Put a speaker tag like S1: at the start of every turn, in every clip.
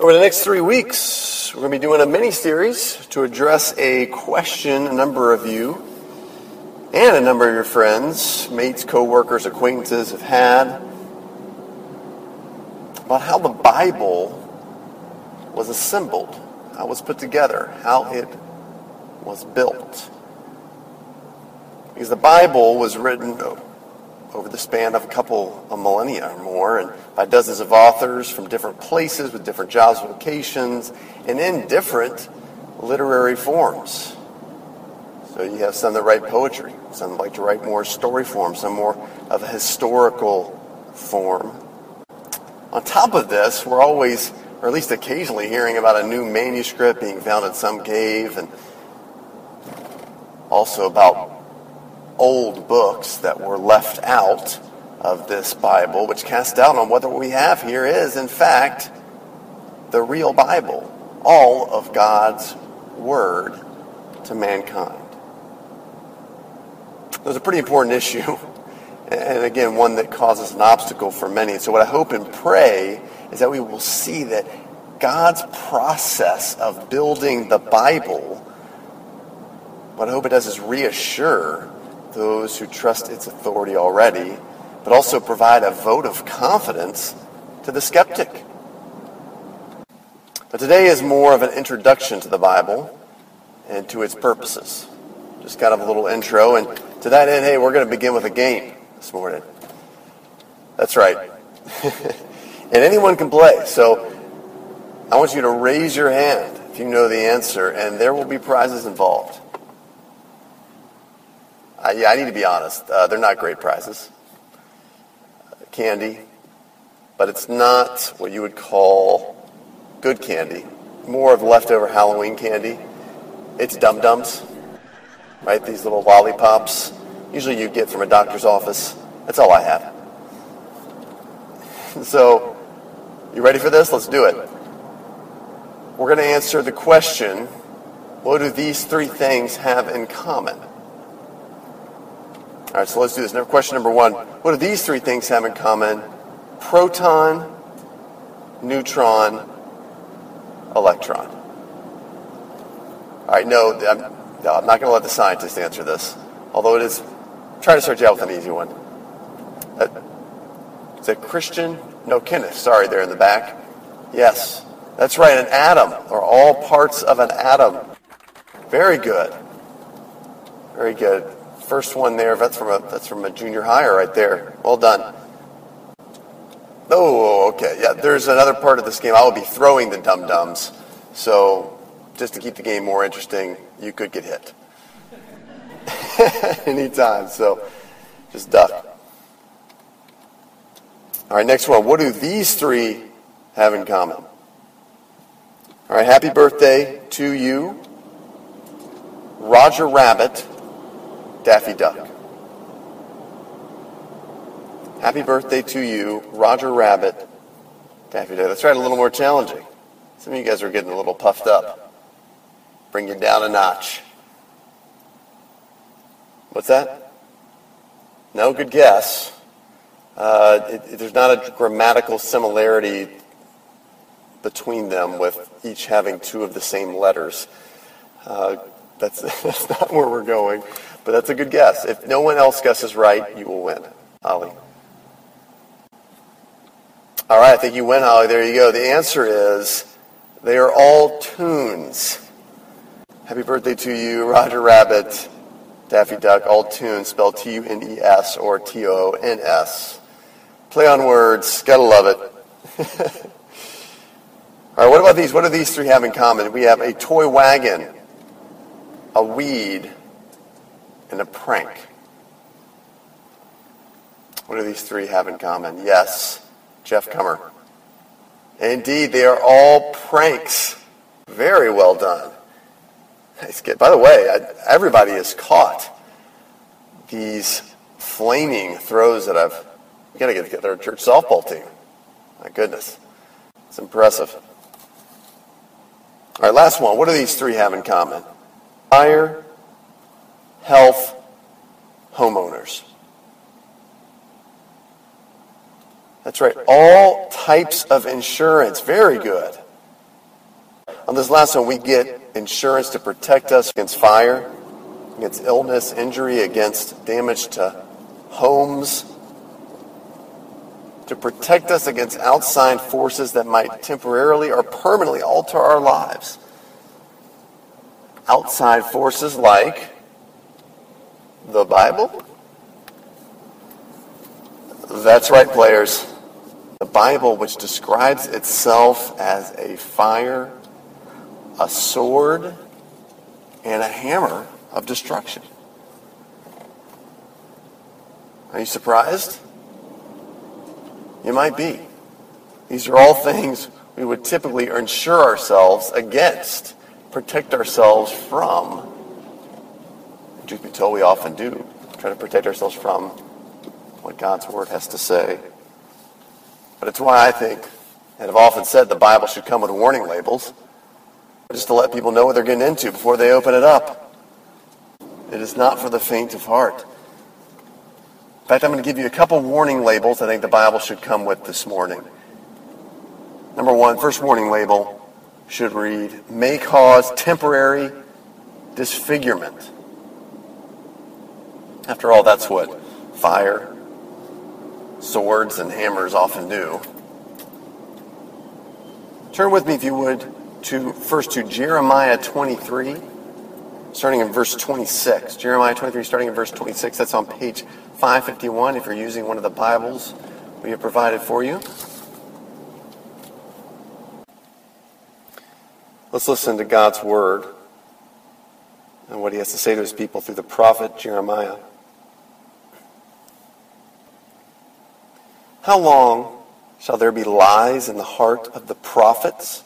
S1: Over the next three weeks, we're going to be doing a mini series to address a question a number of you and a number of your friends, mates, co-workers, acquaintances have had about how the Bible was assembled, how it was put together, how it was built. Because the Bible was written over the span of a couple of millennia or more, and by dozens of authors from different places with different jobs, vocations, and in different literary forms. So you have some that write poetry, some like to write more story form, some more of a historical form. On top of this, we're always, or at least occasionally, hearing about a new manuscript being found in some cave, and also about old books that were left out of this Bible, which cast doubt on whether what we have here is, in fact, the real Bible, all of God's Word to mankind. It was a pretty important issue, and again, one that causes an obstacle for many. So, what I hope and pray is that we will see that God's process of building the Bible, what I hope it does is reassure those who trust its authority already, but also provide a vote of confidence to the skeptic. But today is more of an introduction to the Bible and to its purposes. Just kind of a little intro. And to that end, hey, we're going to begin with a game this morning. That's right. and anyone can play. So I want you to raise your hand if you know the answer, and there will be prizes involved. Uh, yeah, I need to be honest. Uh, they're not great prizes. Candy, but it's not what you would call good candy. More of leftover Halloween candy. It's dum dums, right? These little lollipops. Usually you get from a doctor's office. That's all I have. So, you ready for this? Let's do it. We're going to answer the question what do these three things have in common? All right, so let's do this. Now, question number one What do these three things have in common? Proton, neutron, electron. All right, no, I'm, no, I'm not going to let the scientists answer this, although it is. Try to start you out with an easy one. Uh, is that Christian? No, Kenneth. Sorry, there in the back. Yes, that's right. An atom, or all parts of an atom. Very good. Very good first one there, that's from a that's from a junior higher right there. Well done. Oh, okay. Yeah, there's another part of this game. I will be throwing the dum dums. So, just to keep the game more interesting, you could get hit anytime. So, just duck. All right, next one. What do these three have in common? All right, happy birthday to you, Roger Rabbit Daffy Duck. Happy birthday to you, Roger Rabbit, Daffy Duck. Try it a little more challenging. Some of you guys are getting a little puffed up. Bring you down a notch. What's that? No, good guess. Uh, it, it, there's not a grammatical similarity between them with each having two of the same letters. Uh, that's, that's not where we're going. But that's a good guess. If no one else guesses right, you will win. Holly. All right, I think you win, Holly. There you go. The answer is they are all tunes. Happy birthday to you, Roger Rabbit, Daffy Duck, all tunes, spelled T-U-N-E-S or T-O-N-S. Play on words. Gotta love it. all right, what about these? What do these three have in common? We have a toy wagon, a weed, and a prank. What do these three have in common? Yes, Jeff Comer. Indeed, they are all pranks. Very well done. By the way, everybody has caught these flaming throws that I've got to get together church softball team. My goodness. It's impressive. All right, last one. What do these three have in common? Fire, health homeowners. That's right. All types of insurance. Very good. On this last one, we get insurance to protect us against fire, against illness, injury, against damage to homes, to protect us against outside forces that might temporarily or permanently alter our lives. Outside forces like the Bible. That's right, players. The Bible, which describes itself as a fire, a sword, and a hammer of destruction. Are you surprised? You might be. These are all things we would typically insure ourselves against, protect ourselves from. Truth be told, we often do try to protect ourselves from what God's Word has to say. But it's why I think, and have often said, the Bible should come with warning labels, just to let people know what they're getting into before they open it up. It is not for the faint of heart. In fact, I'm going to give you a couple warning labels I think the Bible should come with this morning. Number one, first warning label should read, may cause temporary disfigurement. After all, that's what fire, swords, and hammers often do. Turn with me, if you would, to first to Jeremiah 23, starting in verse 26. Jeremiah 23, starting in verse 26. That's on page 551 if you're using one of the Bibles we have provided for you. Let's listen to God's word and what he has to say to his people through the prophet Jeremiah. How long shall there be lies in the heart of the prophets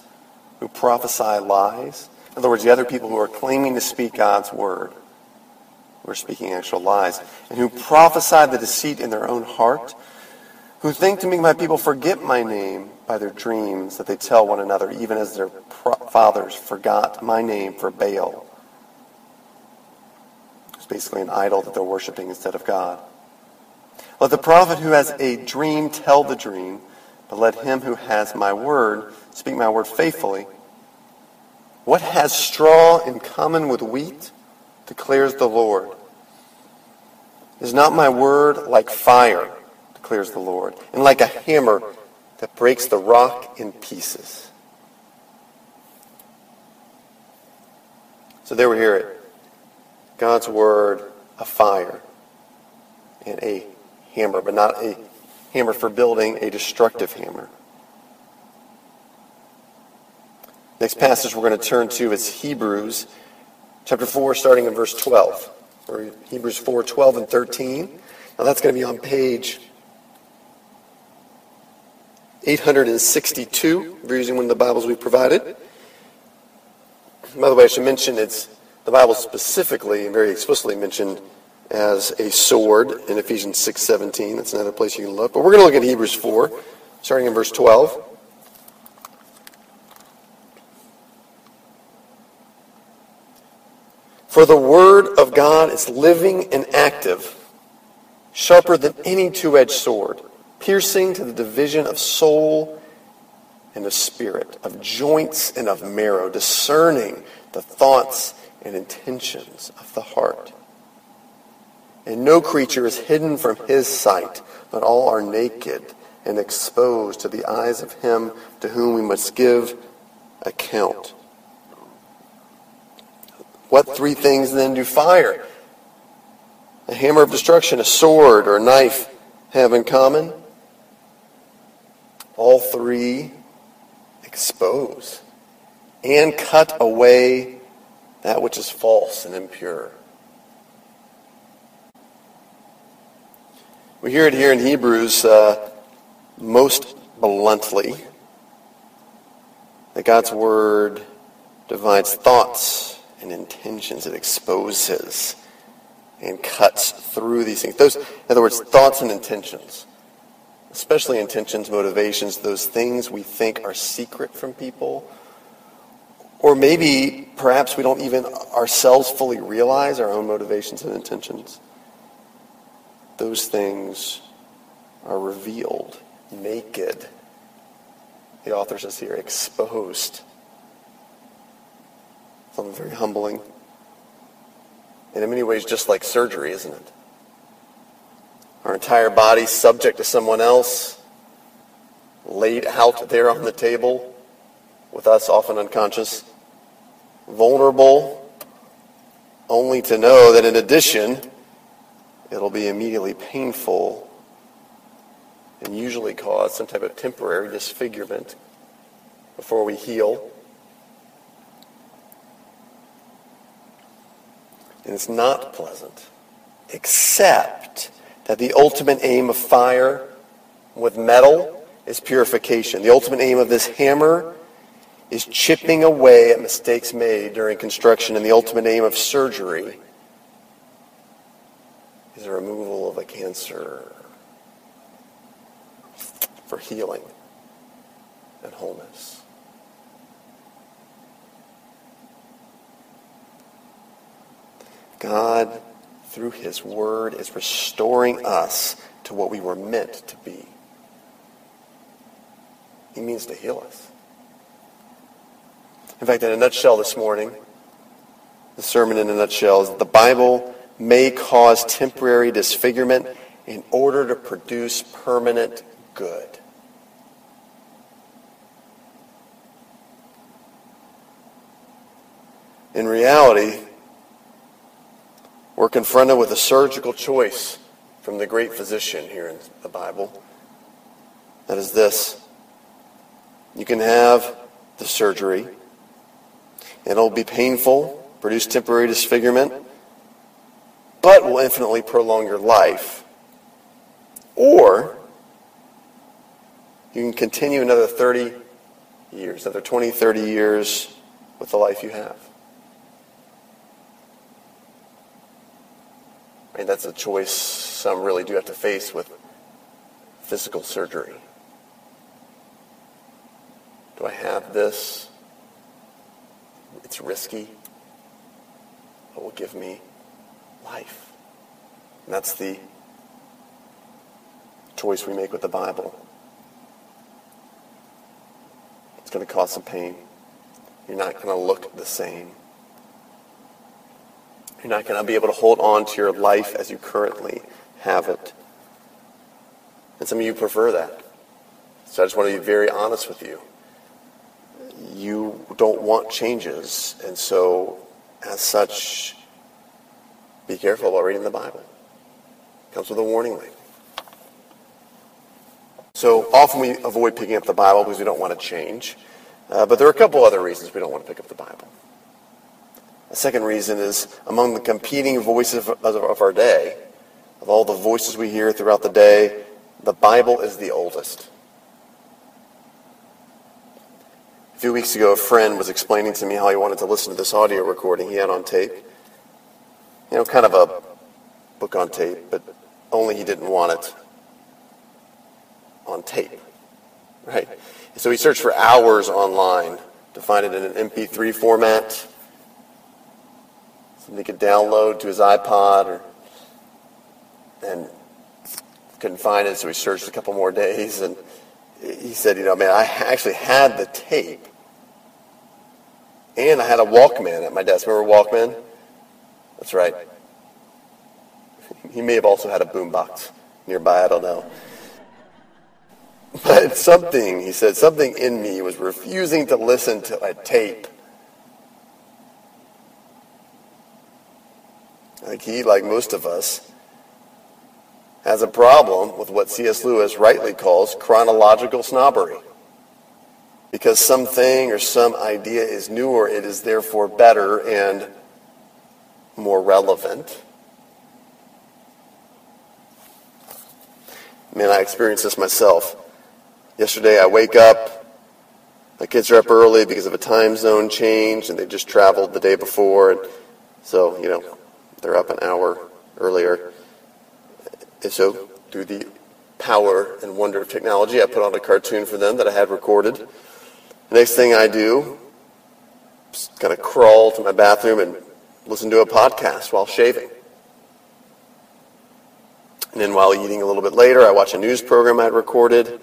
S1: who prophesy lies? In other words, the other people who are claiming to speak God's word, who are speaking actual lies, and who prophesy the deceit in their own heart, who think to make my people forget my name by their dreams that they tell one another, even as their fathers forgot my name for Baal. It's basically an idol that they're worshiping instead of God. Let the prophet who has a dream tell the dream, but let him who has my word speak my word faithfully. What has straw in common with wheat? declares the Lord. Is not my word like fire, declares the Lord, and like a hammer that breaks the rock in pieces? So there we hear it. God's word, a fire, and a hammer, but not a hammer for building, a destructive hammer. Next passage we're going to turn to is Hebrews chapter 4, starting in verse 12. Or Hebrews 4, 12 and 13. Now that's going to be on page 862, if you're using one of the Bibles we've provided. By the way, I should mention it's the Bible specifically and very explicitly mentioned as a sword in Ephesians 6:17. That's another place you can look. But we're going to look at Hebrews 4, starting in verse 12. For the word of God is living and active, sharper than any two-edged sword, piercing to the division of soul and of spirit, of joints and of marrow, discerning the thoughts and intentions of the heart. And no creature is hidden from his sight, but all are naked and exposed to the eyes of him to whom we must give account. What three things then do fire, a hammer of destruction, a sword, or a knife have in common? All three expose and cut away that which is false and impure. We hear it here in Hebrews uh, most bluntly that God's word divides thoughts and intentions. It exposes and cuts through these things. Those, in other words, thoughts and intentions, especially intentions, motivations, those things we think are secret from people, or maybe perhaps we don't even ourselves fully realize our own motivations and intentions those things are revealed, naked. The author says here, exposed. often very humbling. And in many ways, just like surgery, isn't it? Our entire body subject to someone else, laid out there on the table, with us often unconscious, vulnerable, only to know that in addition, it'll be immediately painful and usually cause some type of temporary disfigurement before we heal. And it's not pleasant, except that the ultimate aim of fire with metal is purification. The ultimate aim of this hammer is chipping away at mistakes made during construction. And the ultimate aim of surgery is the removal of a cancer for healing and wholeness. God, through his word, is restoring us to what we were meant to be. He means to heal us. In fact, in a nutshell this morning, the sermon in a nutshell is that the Bible may cause temporary disfigurement in order to produce permanent good. In reality, we're confronted with a surgical choice from the great physician here in the Bible. That is this. You can have the surgery. It'll be painful, produce temporary disfigurement, but will infinitely prolong your life. Or you can continue another 30 years, another 20, 30 years with the life you have. I mean, that's a choice some really do have to face with physical surgery. Do I have this? It's risky, but will give me life. And that's the choice we make with the Bible. It's going to cause some pain. You're not going to look the same. You're not going to be able to hold on to your life as you currently have it. And some of you prefer that. So I just want to be very honest with you. You don't want changes, and so as such, be careful about reading the Bible. It comes with a warning label. So often we avoid picking up the Bible because we don't want to change. Uh, but there are a couple other reasons we don't want to pick up the Bible. The second reason is among the competing voices of, of our day, of all the voices we hear throughout the day, the Bible is the oldest. A few weeks ago, a friend was explaining to me how he wanted to listen to this audio recording he had on tape. You know, kind of a book on tape, but only he didn't want it on tape, right? So he searched for hours online to find it in an MP3 format something he could download to his iPod or and couldn't find it, so he searched a couple more days and he said, you know, man, I actually had the tape and I had a Walkman at my desk. Remember Walkman? That's right. He may have also had a boombox nearby, I don't know. But something, he said, something in me was refusing to listen to a tape like he, like most of us, has a problem with what C.S. Lewis rightly calls chronological snobbery. Because something or some idea is newer, it is therefore better and more relevant. Man, I experienced this myself. Yesterday I wake up, my kids are up early because of a time zone change, and they just traveled the day before. And so, you know, they're up an hour earlier. And so through the power and wonder of technology, I put on a cartoon for them that I had recorded. The next thing I do just kind of crawl to my bathroom and listen to a podcast while shaving. And then while eating a little bit later, I watch a news program I had recorded.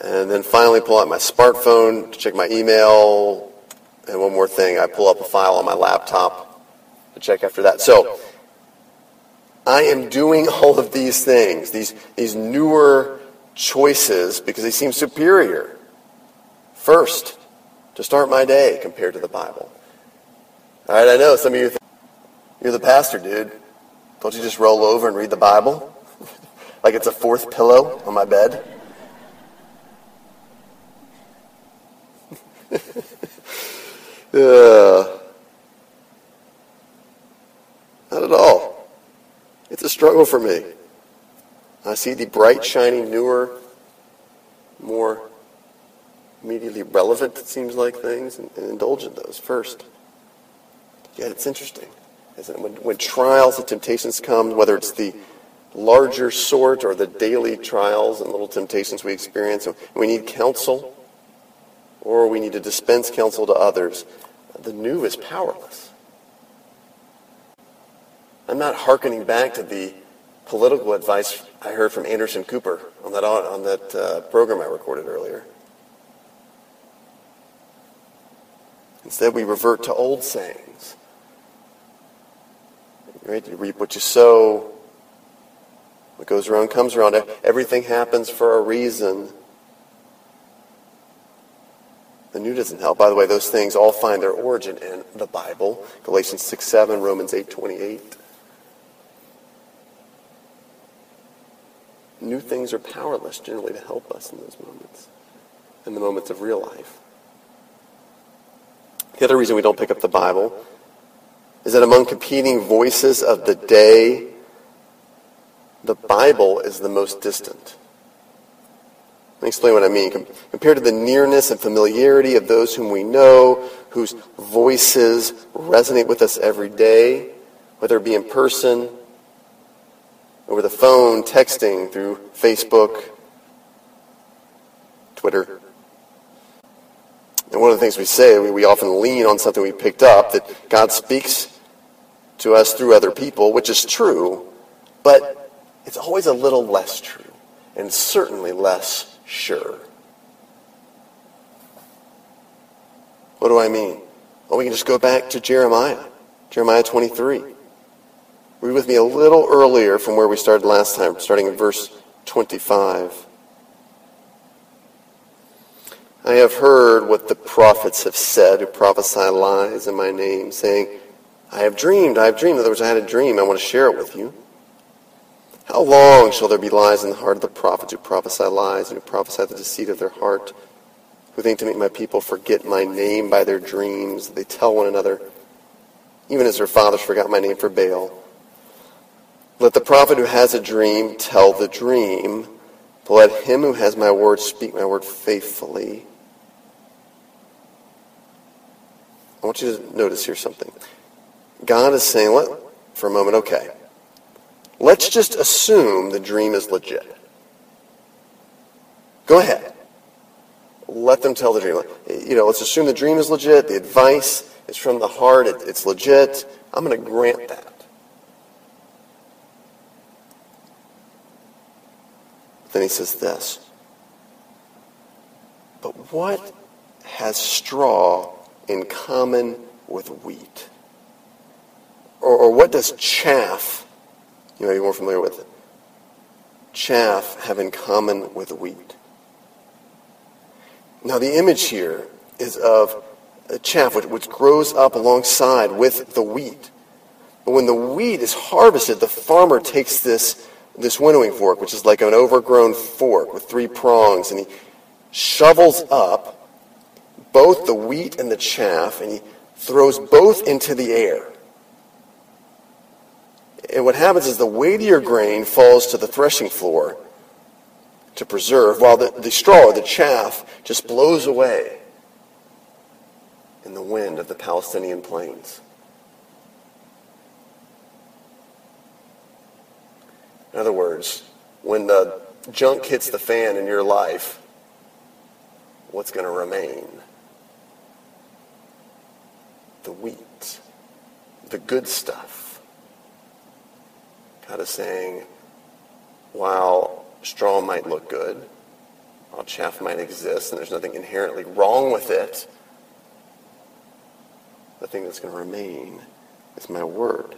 S1: And then finally pull out my smartphone to check my email and one more thing. I pull up a file on my laptop to check after that. So I am doing all of these things, these, these newer choices, because they seem superior. First, to start my day compared to the Bible. All right, I know some of you you're the pastor, dude. Don't you just roll over and read the Bible? like it's a fourth pillow on my bed? uh, not at all. It's a struggle for me. I see the bright, shining, newer, more immediately relevant, it seems like, things and, and indulge in those first. Yet it's interesting. isn't When, when trials and temptations come, whether it's the larger sort or the daily trials and little temptations we experience, we need counsel or we need to dispense counsel to others, the new is powerless. I'm not hearkening back to the political advice I heard from Anderson Cooper on that, on that uh, program I recorded earlier. Instead, we revert to old sayings. Right? You reap what you sow. What goes around comes around. Everything happens for a reason. The new doesn't help. By the way, those things all find their origin in the Bible. Galatians 6, 7, Romans 8, 28. New things are powerless generally to help us in those moments, in the moments of real life. The other reason we don't pick up the Bible is that among competing voices of the day, the Bible is the most distant. Let me explain what I mean. Compared to the nearness and familiarity of those whom we know, whose voices resonate with us every day, whether it be in person, over the phone, texting, through Facebook, Twitter. And one of the things we say, we, we often lean on something we picked up, that God speaks to us through other people, which is true, but it's always a little less true, and certainly less sure. What do I mean? Well, we can just go back to Jeremiah, Jeremiah 23. Read with me a little earlier from where we started last time, starting in verse 25. I have heard what the prophets have said who prophesy lies in my name, saying, I have dreamed, I have dreamed. In other words, I had a dream. I want to share it with you. How long shall there be lies in the heart of the prophets who prophesy lies and who prophesy the deceit of their heart, who think to make my people forget my name by their dreams? They tell one another, even as their fathers forgot my name for Baal. Let the prophet who has a dream tell the dream, but let him who has my word speak my word faithfully. I want you to notice here something. God is saying, let, for a moment, okay, let's just assume the dream is legit. Go ahead. Let them tell the dream. You know, let's assume the dream is legit, the advice is from the heart, it, it's legit. I'm going to grant that. Then he says this. But what has straw in common with wheat? Or, or what does chaff, you may be more familiar with it, chaff have in common with wheat? Now the image here is of a chaff which, which grows up alongside with the wheat. But when the wheat is harvested, the farmer takes this, this winnowing fork, which is like an overgrown fork with three prongs, and he shovels up both the wheat and the chaff, and he throws both into the air. And what happens is the weightier grain falls to the threshing floor to preserve, while the, the straw, the chaff, just blows away in the wind of the Palestinian plains. In other words, when the junk hits the fan in your life, what's going to remain? The wheat, the good stuff. God is saying, while straw might look good, while chaff might exist, and there's nothing inherently wrong with it, the thing that's going to remain is my word.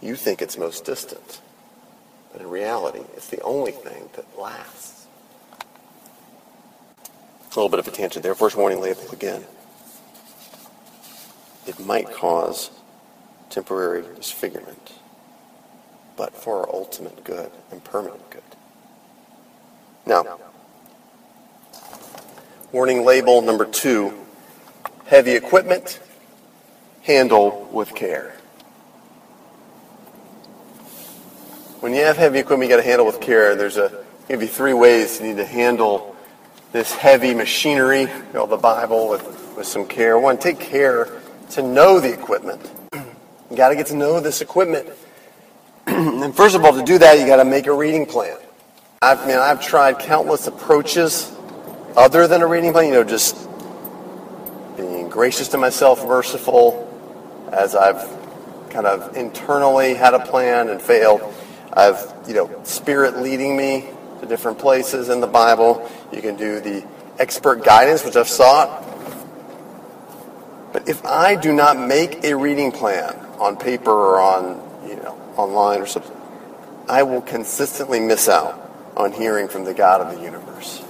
S1: You think it's most distant, but in reality, it's the only thing that lasts. A little bit of a tangent there. First warning label again. It might cause temporary disfigurement, but for our ultimate good and permanent good. Now, warning label number two heavy equipment, handle with care. When you have heavy equipment you got to handle with care, there's a maybe three ways you need to handle this heavy machinery, you know, the Bible, with, with some care. One, take care to know the equipment. You got to get to know this equipment. and first of all, to do that, you got to make a reading plan. I mean, I've tried countless approaches other than a reading plan. You know, just being gracious to myself, merciful, as I've kind of internally had a plan and failed. I've, you know, Spirit leading me to different places in the Bible. You can do the expert guidance, which I've sought. But if I do not make a reading plan on paper or on, you know, online or something, I will consistently miss out on hearing from the God of the universe.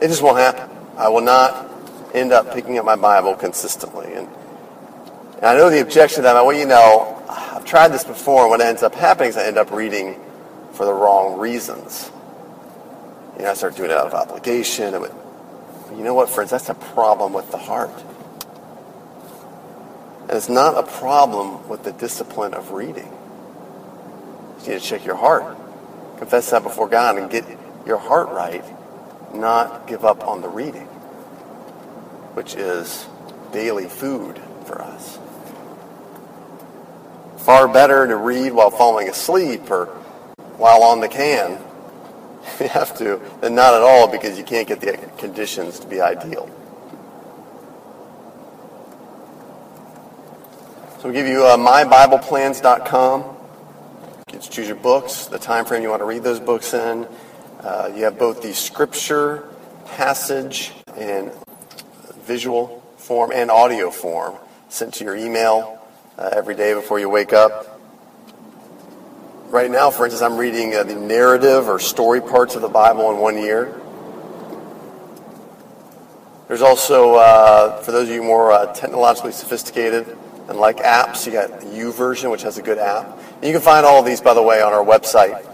S1: It just won't happen. I will not end up picking up my Bible consistently. And, and I know the objection that. Well, you know, I've tried this before, and what ends up happening is I end up reading for the wrong reasons. You know, I start doing it out of obligation. And you know what, friends? That's a problem with the heart. And it's not a problem with the discipline of reading. You need to check your heart. Confess that before God and get your heart right, not give up on the reading, which is daily food for us. Far better to read while falling asleep or while on the can. You have to, and not at all because you can't get the conditions to be ideal. So we give you uh, mybibleplans.com. You can choose your books, the time frame you want to read those books in. Uh, you have both the scripture, passage, and visual form and audio form sent to your email uh, every day before you wake up. Right now, for instance, I'm reading uh, the narrative or story parts of the Bible in one year. There's also, uh, for those of you more uh, technologically sophisticated and like apps, you got the YouVersion, which has a good app. And you can find all of these, by the way, on our website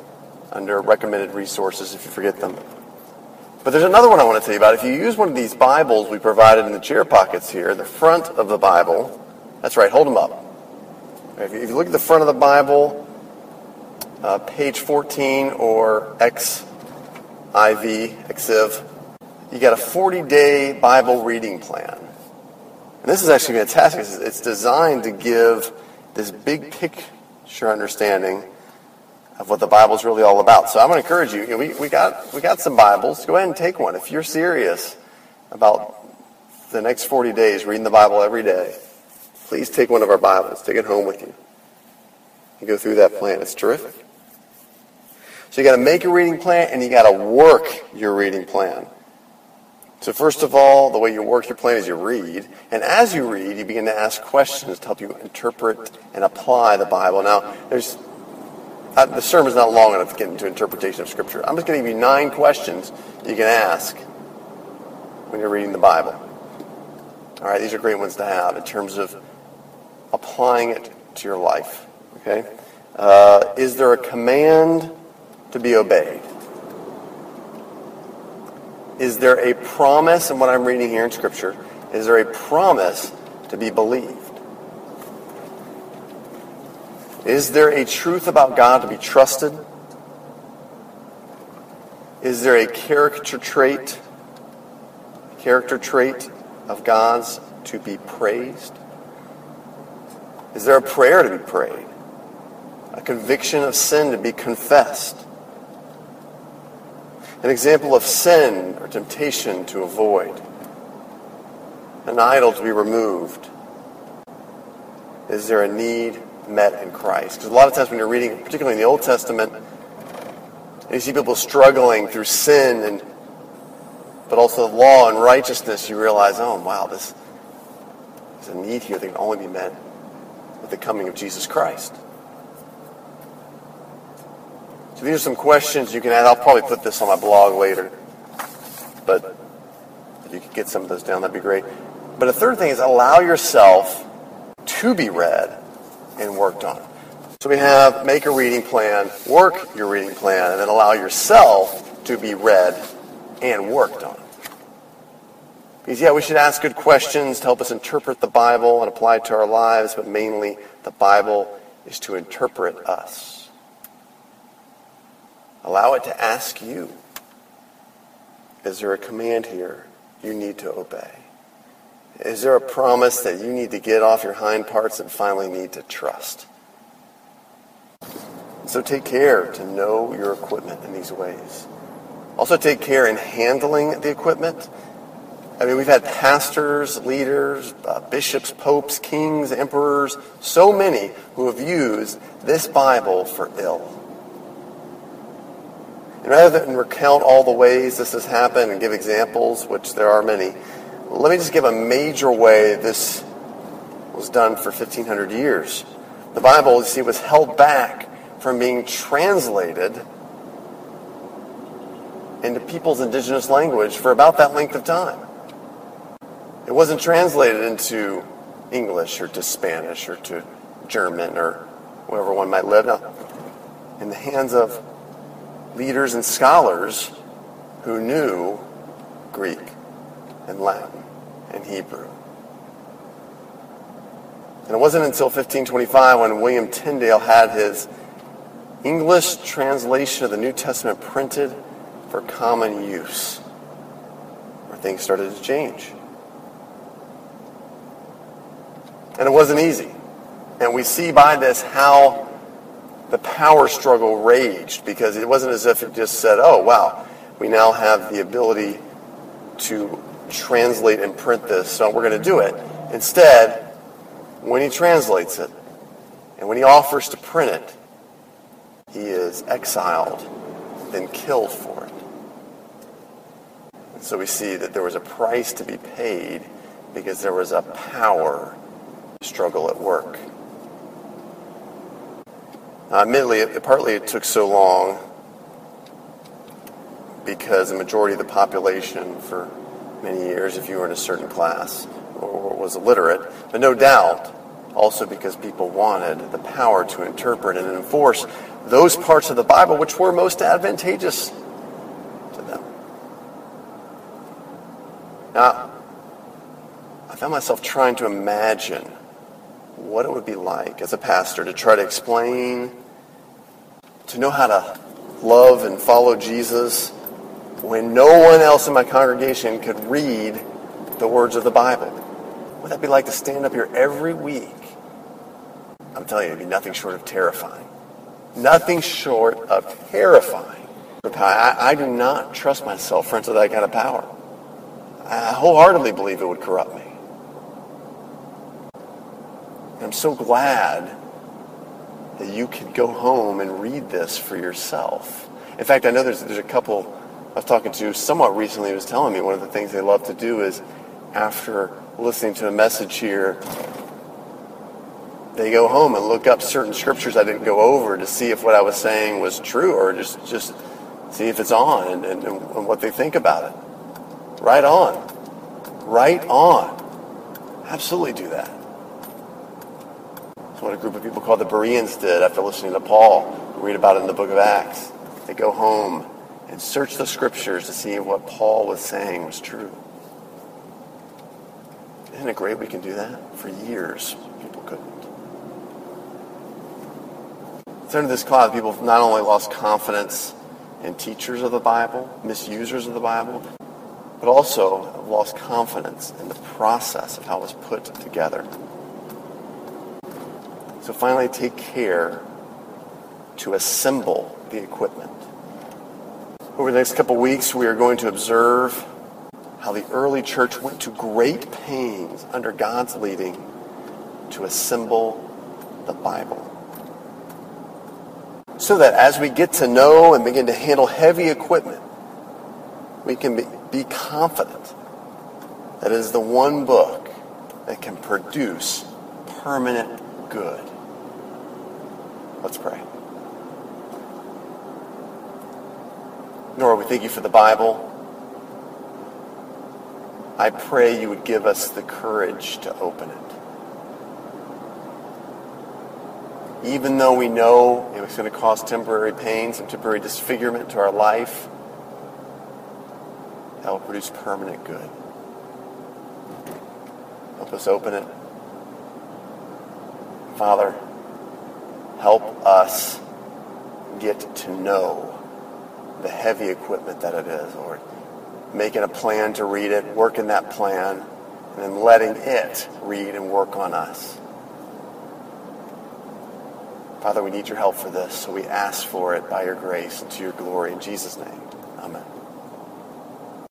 S1: under recommended resources if you forget them. But there's another one I want to tell you about. If you use one of these Bibles we provided in the chair pockets here, the front of the Bible, that's right, hold them up. If you look at the front of the Bible, uh, page 14 or XIV, XIV, you got a 40-day Bible reading plan. And this is actually fantastic. It's designed to give this big picture understanding of what the Bible's really all about. So I'm going to encourage you. you know, we, we, got, we got some Bibles. Go ahead and take one. If you're serious about the next 40 days reading the Bible every day, please take one of our Bibles. Take it home with you. And go through that plan. It's terrific. So you got to make a reading plan and you got to work your reading plan. So first of all, the way you work your plan is you read. And as you read, you begin to ask questions to help you interpret and apply the Bible. Now, there's uh, the sermon's not long enough to get into interpretation of Scripture. I'm just going to give you nine questions you can ask when you're reading the Bible. All right, these are great ones to have in terms of applying it to your life. Okay? Uh, is there a command to be obeyed? Is there a promise in what I'm reading here in Scripture? Is there a promise to be believed? Is there a truth about God to be trusted? Is there a character trait, character trait of God's to be praised? Is there a prayer to be prayed? A conviction of sin to be confessed? An example of sin or temptation to avoid. An idol to be removed. Is there a need met in Christ? Because a lot of times when you're reading, particularly in the Old Testament, you see people struggling through sin and but also the law and righteousness, you realize, oh, wow, this is a need here that can only be met with the coming of Jesus Christ. So these are some questions you can add. I'll probably put this on my blog later, but if you could get some of those down, that'd be great. But a third thing is allow yourself to be read and worked on. So we have make a reading plan, work your reading plan, and then allow yourself to be read and worked on. Because, yeah, we should ask good questions to help us interpret the Bible and apply it to our lives, but mainly the Bible is to interpret us. Allow it to ask you Is there a command here you need to obey? Is there a promise that you need to get off your hind parts and finally need to trust? So take care to know your equipment in these ways. Also take care in handling the equipment. I mean, we've had pastors, leaders, uh, bishops, popes, kings, emperors, so many who have used this Bible for ill. And rather than recount all the ways this has happened and give examples, which there are many, let me just give a major way this was done for 1,500 years. The Bible, you see, was held back from being translated into people's indigenous language for about that length of time. It wasn't translated into English or to Spanish or to German or wherever one might live. Now, in the hands of leaders and scholars who knew Greek and Latin and Hebrew. And it wasn't until 1525 when William Tyndale had his English translation of the New Testament printed for common use where things started to change. And it wasn't easy. And we see by this how the power struggle raged because it wasn't as if it just said, oh, wow, we now have the ability to translate and print this, so we're going to do it. Instead, when he translates it and when he offers to print it, he is exiled, then killed for it. And so we see that there was a price to be paid because there was a power struggle at work. Uh, admittedly, it, partly it took so long because the majority of the population for many years, if you were in a certain class or was illiterate, but no doubt also because people wanted the power to interpret and enforce those parts of the Bible which were most advantageous to them. Now, I found myself trying to imagine what it would be like as a pastor to try to explain, to know how to love and follow Jesus when no one else in my congregation could read the words of the Bible. What would that be like to stand up here every week? I'm telling you, it'd be nothing short of terrifying. Nothing short of terrifying. I, I do not trust myself, friends, with that kind of power. I wholeheartedly believe it would corrupt me. I'm so glad that you can go home and read this for yourself. In fact, I know there's, there's a couple I was talking to somewhat recently who was telling me one of the things they love to do is after listening to a message here, they go home and look up certain scriptures I didn't go over to see if what I was saying was true or just, just see if it's on and, and, and what they think about it. Right on. Right on. Absolutely do that. That's what a group of people called the Bereans did after listening to Paul. We read about it in the book of Acts. They go home and search the scriptures to see what Paul was saying was true. Isn't it great we can do that? For years, people couldn't. So under this cloud, people have not only lost confidence in teachers of the Bible, misusers of the Bible, but also have lost confidence in the process of how it was put together. So finally, take care to assemble the equipment. Over the next couple weeks, we are going to observe how the early church went to great pains under God's leading to assemble the Bible. So that as we get to know and begin to handle heavy equipment, we can be, confident that it is the one book that can produce permanent good. Let's pray. Lord, we thank you for the Bible. I pray you would give us the courage to open it. Even though we know it's going to cause temporary pain, some temporary disfigurement to our life, that will produce permanent good. Help us open it. Father, help us get to know the heavy equipment that it is, Lord. Making a plan to read it, working that plan, and then letting it read and work on us. Father, we need your help for this, so we ask for it by your grace and to your glory. In Jesus' name.